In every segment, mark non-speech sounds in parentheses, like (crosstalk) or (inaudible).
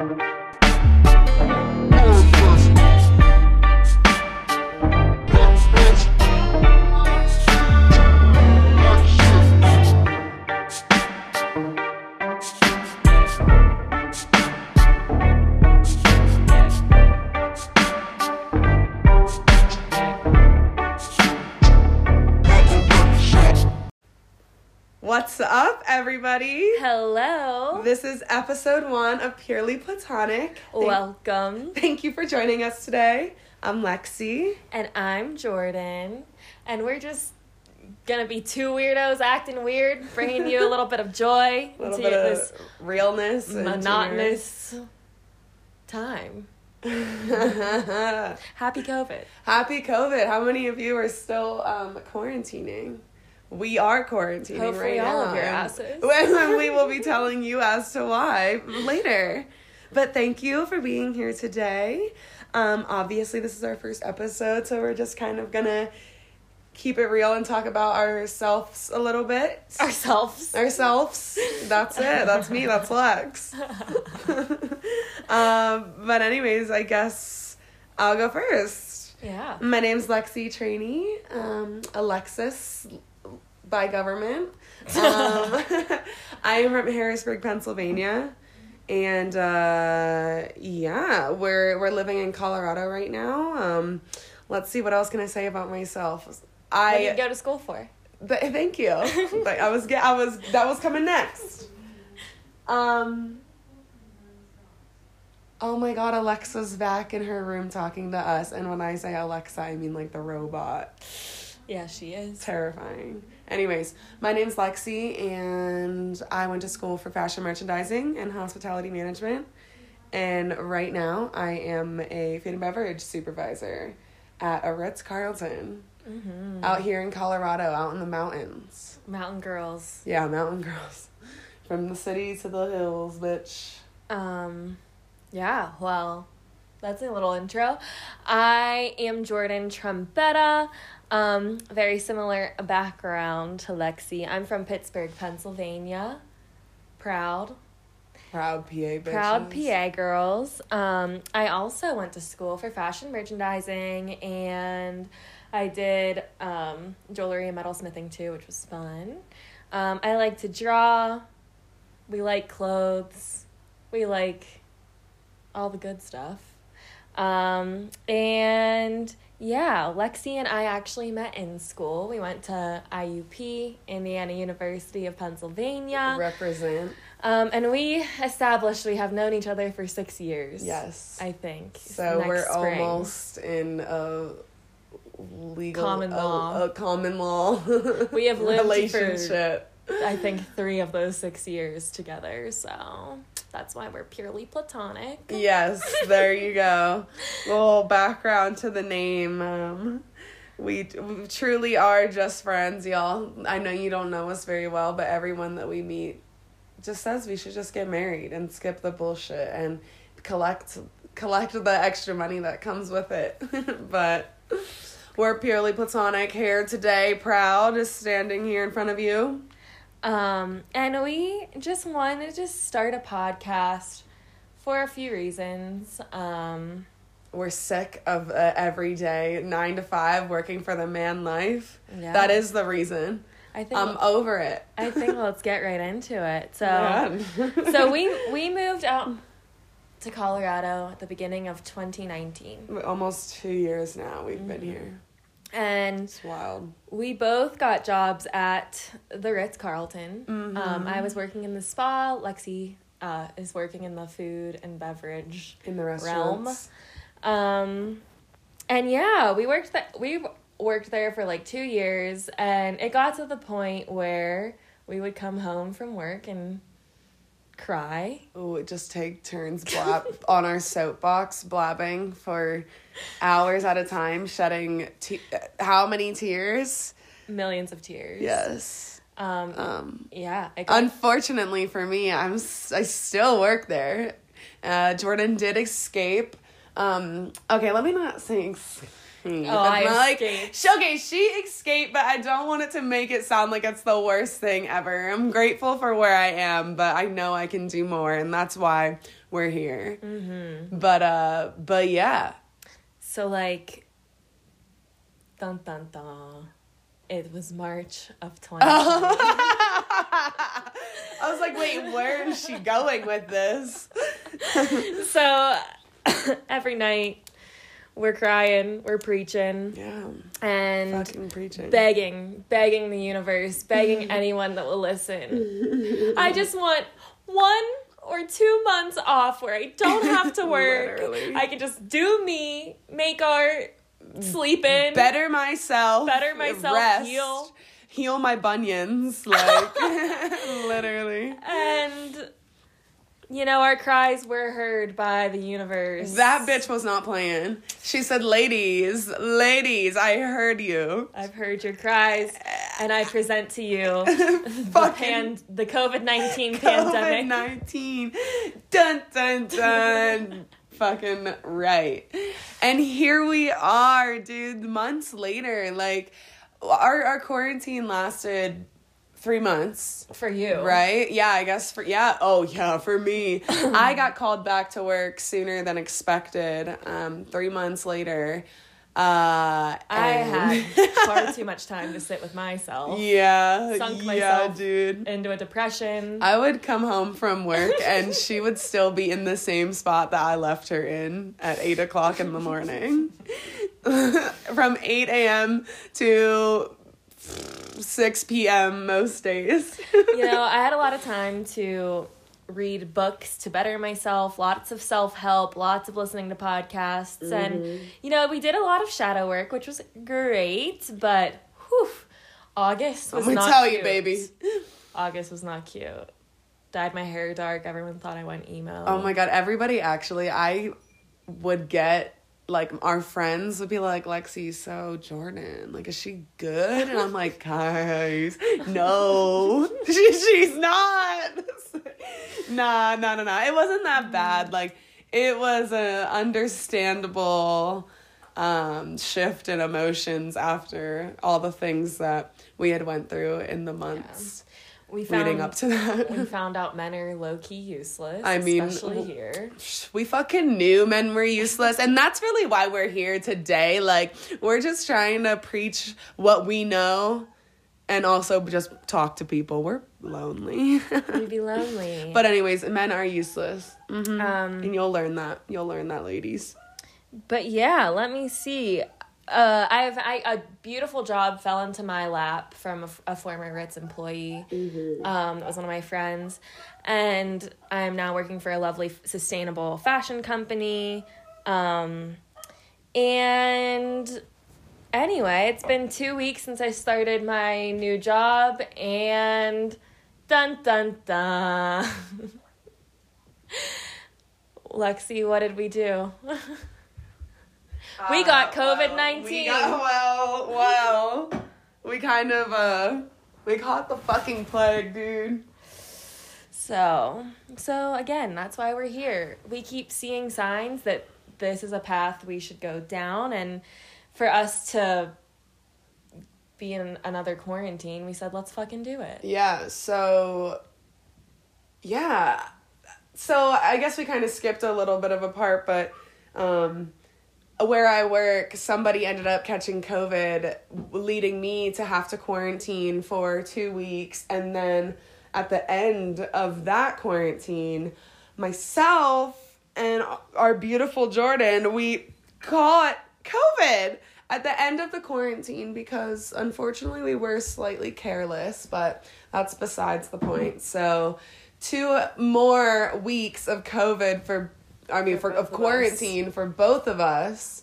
What's This is episode one of Purely Platonic. Thank- Welcome. Thank you for joining us today. I'm Lexi. And I'm Jordan. And we're just gonna be two weirdos acting weird, bringing you a little bit of joy (laughs) into this realness. monotonous time. (laughs) Happy COVID. Happy COVID. How many of you are still um, quarantining? We are quarantining Hopefully right all now. of your asses. (laughs) we will be telling you as to why later. But thank you for being here today. Um, obviously, this is our first episode, so we're just kind of gonna keep it real and talk about ourselves a little bit. Ourselves. Ourselves. That's it. That's me. That's Lex. (laughs) um, but anyways, I guess I'll go first. Yeah. My name's Lexi Trainee, um, Alexis by government. (laughs) Um, (laughs) I am from Harrisburg, Pennsylvania, and uh, yeah, we're we're living in Colorado right now. Um, let's see, what else can I say about myself? What I did you go to school for? Th- thank you. (laughs) like I was get I was that was coming next. Um Oh my god, Alexa's back in her room talking to us and when I say Alexa, I mean like the robot. Yeah, she is. Terrifying. Anyways, my name's Lexi and I went to school for fashion merchandising and hospitality management. And right now I am a food and beverage supervisor at a Ritz Carlton Mm-hmm. out here in Colorado, out in the mountains. Mountain girls. Yeah, mountain (laughs) girls. From the city to the hills, bitch. Um, yeah, well, that's a little intro. I am Jordan Trumpetta. Um, very similar background to Lexi. I'm from Pittsburgh, Pennsylvania. Proud. Proud PA bitches. Proud PA girls. Um, I also went to school for fashion merchandising and I did um, jewelry and metalsmithing too, which was fun. Um, I like to draw. We like clothes. We like all the good stuff. Um, and yeah, Lexi and I actually met in school. We went to IUP, Indiana University of Pennsylvania. Represent. Um, and we established we have known each other for six years. Yes. I think. so next we're spring. almost in a legal Common law. A, common law. (laughs) We have lived for- relationship. I think three of those six years together. So that's why we're purely platonic. Yes, there you go. (laughs) Little background to the name. Um, we, we truly are just friends, y'all. I know you don't know us very well, but everyone that we meet just says we should just get married and skip the bullshit and collect collect the extra money that comes with it. (laughs) but we're purely platonic here today, proud, just standing here in front of you. Um, and we just wanted to start a podcast for a few reasons. Um, We're sick of uh, every day nine to five working for the man life. yeah. That is the reason. I think. I'm over it. I think (laughs) let's get right into it. So. Yeah. so (laughs) we we moved out to Colorado at the beginning of 2019. almost two years now we've been Mhm. here. And It's wild. we both got jobs at the Ritz Carlton. Mhm. Um, I was working in the spa. Lexi uh, is working in the food and beverage in the realm. Um, and yeah, we worked that we worked there for like two years, and it got to the point where we would come home from work and cry. Oh, it just take turns blab (laughs) on our soapbox blabbing for hours at a time, shedding te- how many tears? Millions of tears. Yes. Um, Um, yeah. Unfortunately for me, I'm s- I still work there. Uh, Jordan did escape. Um, okay, let me not say. Oh, I like, escaped. she- okay, she escaped, but I don't want it to make it sound like it's the worst thing ever. I'm grateful for where I am, but I know I can do more, and that's why we're here. Mm-hmm. But uh, but yeah, So like, dun dun dun. It was March of (laughs) 2020. I was like, wait, where is she going with this? (laughs) so (laughs) every night we're crying, we're preaching, yeah, and fucking preaching. begging, begging the universe, begging (laughs) anyone that will listen. I just want one or two months off where I don't have to (laughs) work. Literally. I can just do me, make art, sleep in. better myself, Better myself, rest, heal. heal my bunions, like (laughs) literally. And you know, our cries were heard by the universe. That bitch was not playing. She said, "Ladies, ladies, I heard you." I've heard your cries, and I present to you (laughs) the Fucking pan, the COVID nineteen pandemic. COVID pandemic. nineteen. Dun dun dun. Fucking right. And here we are, dude. Months later, like our our quarantine lasted three months. For you, Right? Yeah, I guess for yeah. Oh yeah, for me. (laughs) I got called back to work sooner than expected. Um, three months later. Uh I had (laughs) far too much time to sit with myself Yeah. Sunk yeah, myself. dude. into a depression. I would come home from work (laughs) and she would still be in the same spot that I left her in at eight o'clock in the morning. from 8 a.m. to 6 p.m. most days. (laughs) you know, I had a lot of time to read books to better myself, lots of self help, lots of listening to podcasts. Mm-hmm. And, you know, we did a lot of shadow work, which was great, but whew, August was I'm gonna tell you, cute. baby. (laughs) August was not cute. Dyed my hair dark. Everyone thought I went emo. Oh my god, everybody actually, I would get like our friends would be like, Lexi, so Jordan, like, is she good? And I'm like, guys, no, (laughs) she, she's not. (laughs) nah, nah, nah, nah. It wasn't that bad. Like, it was an understandable um shift in emotions after all the things that we had went through in the months we found, leading up to that. we (laughs) found out men are low key useless. I mean, especially here. we fucking knew men were useless and that's really why we're here today like we're just trying to preach what we know and also just talk to people we're lonely (laughs) We'd be lonely. but anyways men are useless hmm um, and you'll learn that you'll learn that ladies But yeah, let me see. Uh, I have I, a beautiful job fell into my lap from a former Ritz employee. Um, that was one of my friends, and I'm now working for a lovely sustainable fashion company. Um, and anyway, it's been two weeks since I started my new job, and dun dun dun. (laughs) Lexi, what did we do? (laughs) We got Uh, COVID-19. we well well we kind of uh we caught the fucking plague dude So, so again, that's why we're here. We keep seeing signs that this is a path we should go down, and for us to be in another quarantine, we said let's fucking do it. Yeah, so yeah. So I guess we kind of skipped a little bit of a part, but um where I work, somebody ended up catching COVID, leading me to have to quarantine for 2 weeks and then at the end of that quarantine, myself and our beautiful Jordan, we caught COVID at the end of the quarantine because unfortunately we were slightly careless, but that's besides the point. So, two more weeks of COVID for, I mean, for, For of both of us. quarantine for both of us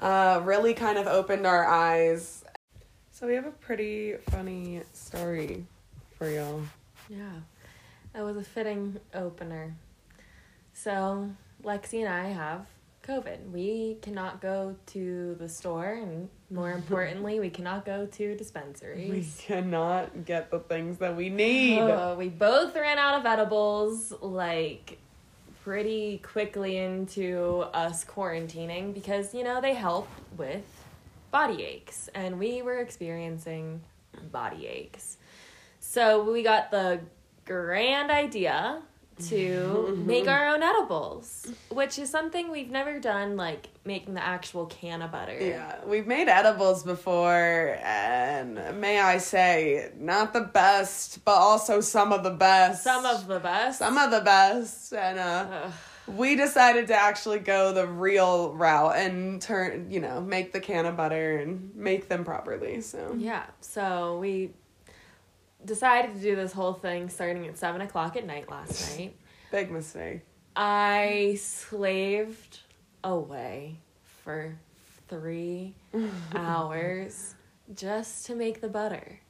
uh, really kind of opened our eyes. So, we have a pretty funny story for y'all. Yeah, it was a fitting opener. So, Lexi and I have COVID. We cannot go to the store, and more (laughs) importantly, we cannot go to dispensaries. We cannot get the things that we need. Uh, we both ran out of edibles like pretty quickly into us quarantining because you know they help with body aches, and we were experiencing body aches. So we got the grand idea to (laughs) make our own edibles, which is something we've never done, like making the actual cannabutter. Yeah, we've made edibles before, and may I say, not the best, but also some of the best. Some of the best. some of the best, and uh, Ugh. we decided to actually go the real route and turn, you know, make the cannabutter and make them properly. So Yeah, so we decided to do this whole thing starting at seven o'clock at night last (laughs) night. big mistake. I slaved away for three (laughs) hours just to make the butter.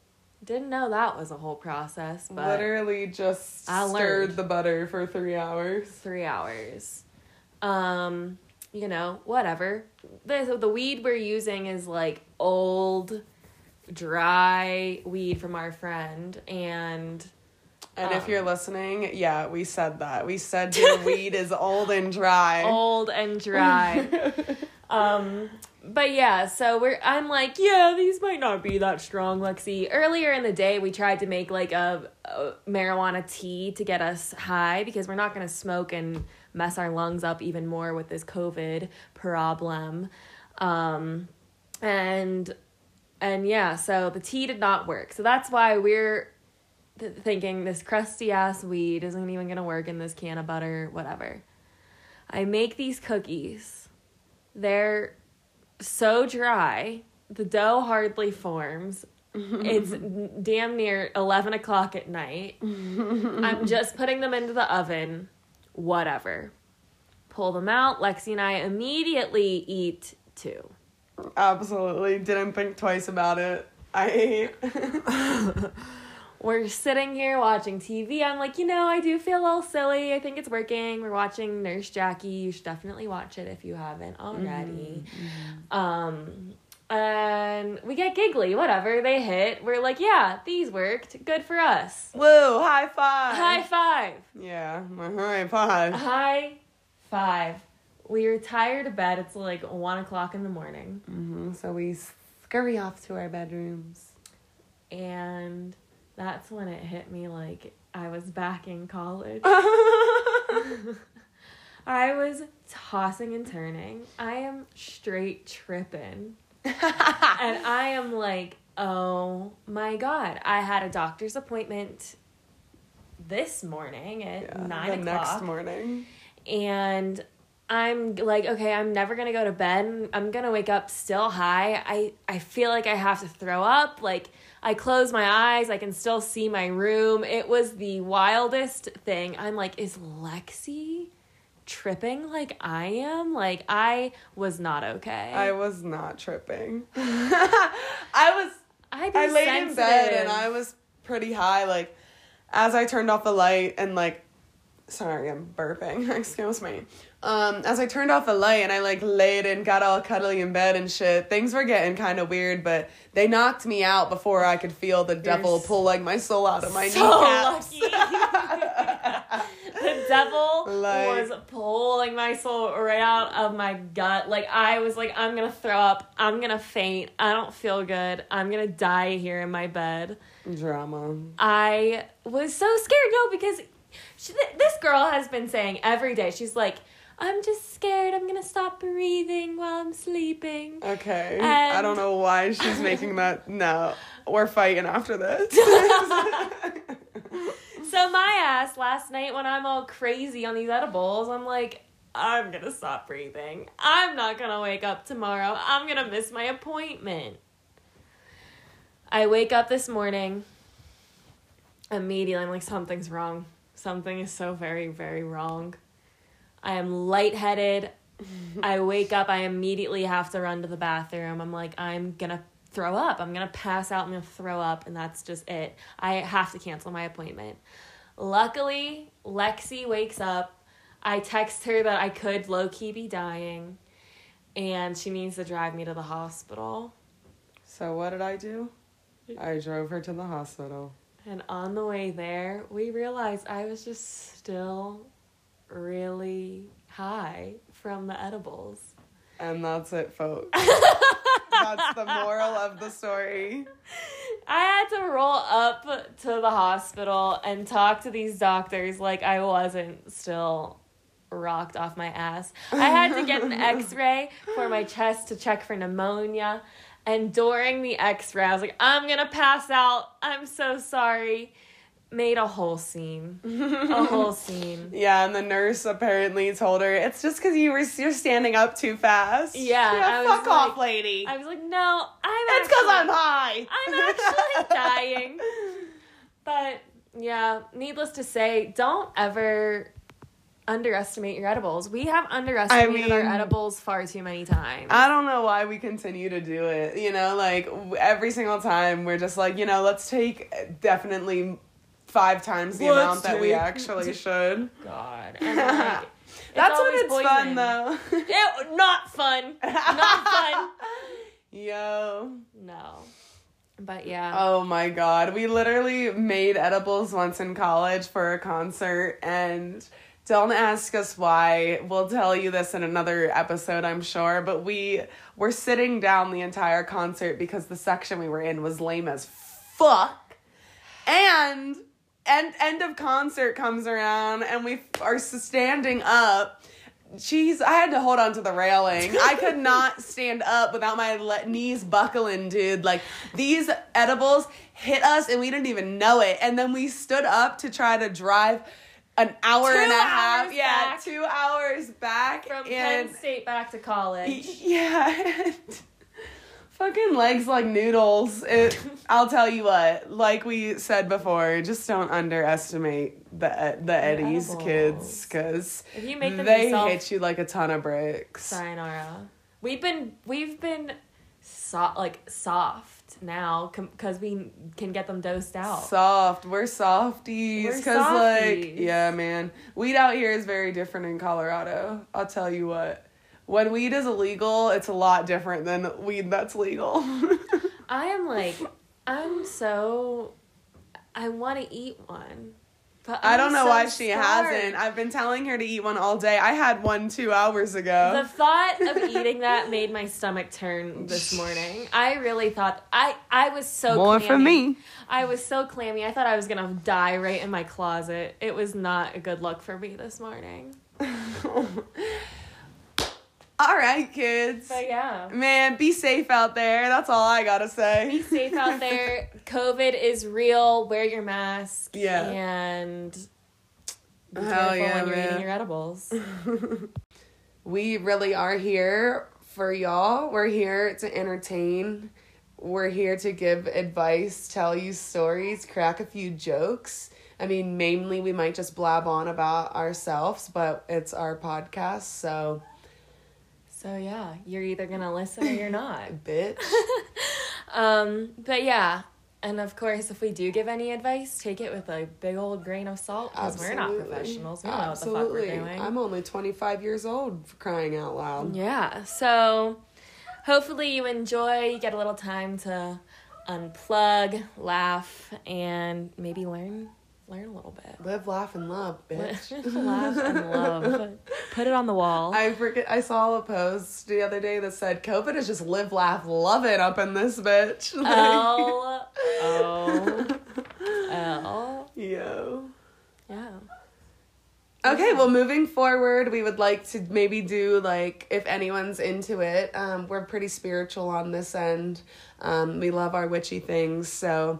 Didn't know that was a whole process, but Literally just I stirred the butter for three hours. three hours. Um, you know, whatever. The the weed we're using is like old, dry weed from our friend, and And if Um. you're listening, yeah, we said that. We said your (laughs) weed is old and dry. old and dry. (laughs) um, but yeah, so we're I'm like, yeah, these might not be that strong, Lexi. Earlier in the day, we tried to make like a, a marijuana tea to get us high because we're not gonna smoke and mess our lungs up even more with this COVID problem. Um, and and yeah, so the tea did not work. So that's why we're th- thinking this crusty ass weed isn't even gonna work in this cannabutter, whatever. I make these cookies. They're so dry, the dough hardly forms. it's (laughs) damn near 11 o'clock at night. I'm (laughs) just putting them into the oven. Whatever. Pull them out. Lexi and I immediately eat two. Absolutely. Didn't think twice about it. I. (laughs) We're sitting here watching TV. I'm like, you know, I do feel a little silly. I think it's working. We're watching Nurse Jackie. You should definitely watch it if you haven't already. Um, and we get giggly. Whatever they hit, we're like, yeah, these worked. Good for us. Woo, high five. High five. Yeah, high five. High five. We retire to bed. It's like one o'clock in the morning, hmm So we scurry off to our bedrooms. and that's when it hit me like I was back in college. (laughs) I was tossing and turning. I am straight tripping. (laughs) and I am like, oh my God. I had a doctor's appointment this morning at Yeah, nine the o'clock. next morning. and I'm like, okay, I'm never gonna go to bed. I'm gonna wake up still high. I, I feel like I have to throw up. Like, I close my eyes, I can still see my room. It was the wildest thing. I'm like, is Lexi tripping like I am? Like, I was not okay. I was not tripping. (laughs) I was I'd I laid in bed and I was pretty high. Like, as I turned off the light and like, sorry, I'm burping. (laughs) Excuse me. Um, as I turned off the light and I like laid and got all cuddly in bed and shit, things were getting kind of weird. But they knocked me out before I could feel the devil s- pull like my soul out of my so kneecaps. lucky. (laughs) the devil Like- was pulling my soul right out of my gut. Like I was like, I'm gonna throw up. I'm gonna faint. I don't feel good. I'm gonna die here in my bed. Drama. I was so scared. No, because she, this girl has been saying every day. She's like, I'm just scared. I'm gonna stop breathing while I'm sleeping. Okay. I don't know why she's making that. (laughs) No, we're fighting after this. (laughs) (laughs) So my ass last night when I'm all crazy on these edibles, I'm like, I'm gonna stop breathing. I'm not gonna wake up tomorrow. I'm gonna miss my appointment. I wake up this morning. Immediately, I'm like, something's wrong. Something is so very, very wrong. I am lightheaded. (laughs) I wake up. I immediately have to run to the bathroom. I'm like, I'm gonna throw up. I'm gonna pass out. I'm gonna throw up, and that's just it. I have to cancel my appointment. Luckily, Lexi wakes up. I text her that I could low key be dying, and she needs to drive me to the hospital. so what did I do? I drove her to the hospital. And on the way there, we realized I was just still really high from the edibles. And that's it, folks. (laughs) That's the moral of the story. I had to roll up to the hospital and talk to these doctors like I wasn't still rocked off my ass. I had to get an (laughs) x ray for my chest to check for pneumonia. And during the x ray, I was like, I'm gonna pass out. I'm so sorry. Made a whole scene. A (laughs) whole scene. Yeah, and the nurse apparently told her it's just because you were you're standing up too fast. Yeah, yeah fuck off, lady. I was like, no, I'm it's because I'm high. I'm actually (laughs) dying. But yeah, needless to say, don't ever underestimate your edibles. We have underestimated our mean- edibles far too many times. I don't know why we continue to do it. You know, like every single time we're just like, you know, let's take definitely five times the Let's amount that we take- actually should. God. And like, (laughs) That's when always it's fun though. Ew, not fun. Not fun. (laughs) Yo. No. But yeah. Oh my god. We literally made edibles once in college for a concert and don't ask us why. We'll tell you this in another episode, I'm sure. But we were sitting down the entire concert because the section we were in was lame as fuck. And end end of concert comes around and we are standing up. Jeez, I had to hold on to the railing. I could (laughs) not stand up without my le- knees buckling, dude. Like these edibles hit us and we didn't even know it. And then we stood up to try to drive an hour Two and a half. Yeah, back. two hours back. From and Penn State back to college. yeah. (laughs) Fucking legs like noodles. It, (laughs) I'll tell you what. Like we said before, just don't underestimate the uh, the Eddies edibles. kids because If you make them they yourself, hit you like a ton of bricks. sayonara. We've been we've been so, like soft now because we can get them dosed out. Soft. We're softies. Because, like, yeah, man. Weed out here is very different in Colorado. I'll tell you what. When weed is illegal, it's a lot different than weed that's legal. (laughs) I am like, I'm so, I want to eat one. But I I'm don't know so why she starved. hasn't. I've been telling her to eat one all day. I had one two hours ago. The thought of eating that made my stomach turn this morning. I really thought I I was so More for me. I was so clammy. I thought I was gonna die right in my closet. It was not a good look for me this morning. (laughs) all right, kids. But yeah. Man, be safe out there. That's all I gotta say. Be safe out there. (laughs) COVID is real. Wear your mask. Yeah. And be Hell careful yeah, when you're man. eating your edibles. (laughs) we really are here for y'all. We're here to entertain. We're here to give advice, tell you stories, crack a few jokes. I mean, mainly we might just blab on about ourselves, but it's our podcast, so So yeah, you're either gonna listen or you're (laughs) not. bitch. (laughs) Um, but yeah, and of course, if we do give any advice, take it with a big old grain of salt because we're not professionals. We don't know what the fuck we're doing. I'm only 25 years old for crying out loud. yeah, so hopefully you enjoy. You get a little time to unplug, laugh, and maybe learn learn a little bit. Live, laugh, and love, (laughs) bitch. laugh and (laughs) love. Put it on the wall. I forget. I saw a post the other day that said COVID is just live, laugh, love it up in this bitch. (laughs) Like- L O L. Yo. Yeah. Okay, well, moving forward, we would like to maybe do like if anyone's into it. Um, we're pretty spiritual on this end. Um, we love our witchy things, so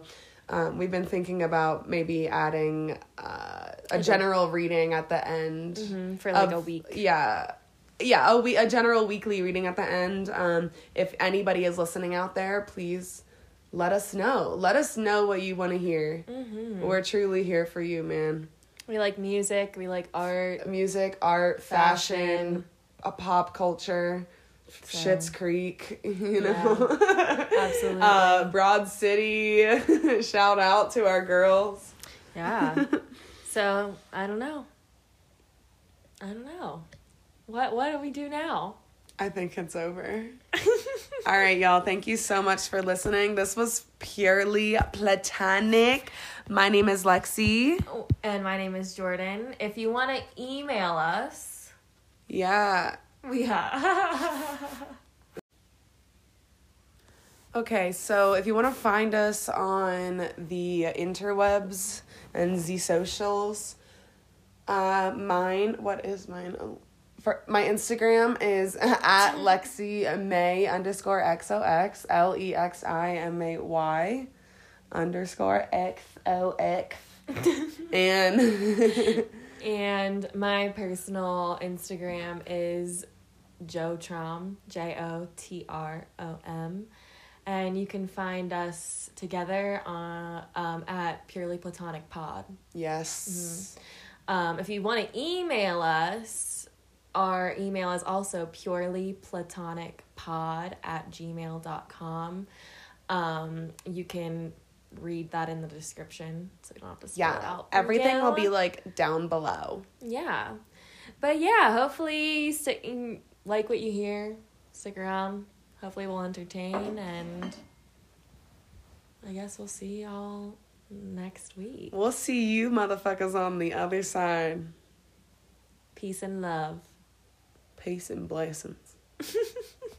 um, we've been thinking about maybe adding uh, a general reading at the end Mhm, for like of- a week. Yeah. Yeah, a, we- a general weekly reading at the end. Um, if anybody is listening out there, please let us know. Let us know what you want to hear. Mm-hmm. We're truly here for you, man. We like music. We like art. Music, art, fashion, Fashion. a pop culture, So- Creek, (laughs) you know. Absolutely. (laughs) uh, Broad City. (laughs) Shout out to our girls. Yeah. so I don't know. I don't know. What what do we do now? I think it's over. All right, y'all. Thank you so much for listening. This was purely platonic. My name is Lexi. Oh, and my name is Jordan. If you want to email us, Yeah. We have. Okay, so if you want to find us on the interwebs and the socials, uh, mine, what is mine? Oh, for my Instagram is (laughs) at (laughs) Lexi May underscore XOX, L E X I M A Y underscore X O X. (laughs) And And my personal Instagram is Joe Trom, J O T R O M. And you can find us together on, um, at Purely Platonic Pod. yes. Um, if you want to email us, our email is also purelyplatonicpod at gmail.com. Um, you can read that in the description so you don't have to spell it out. Everything will be like down below. Yeah. But yeah, hopefully you like what you hear. Stick around. Hopefully we'll entertain and I guess we'll see y'all next week. We'll see you motherfuckers on the other side. Peace and love. Peace and blessings. (laughs)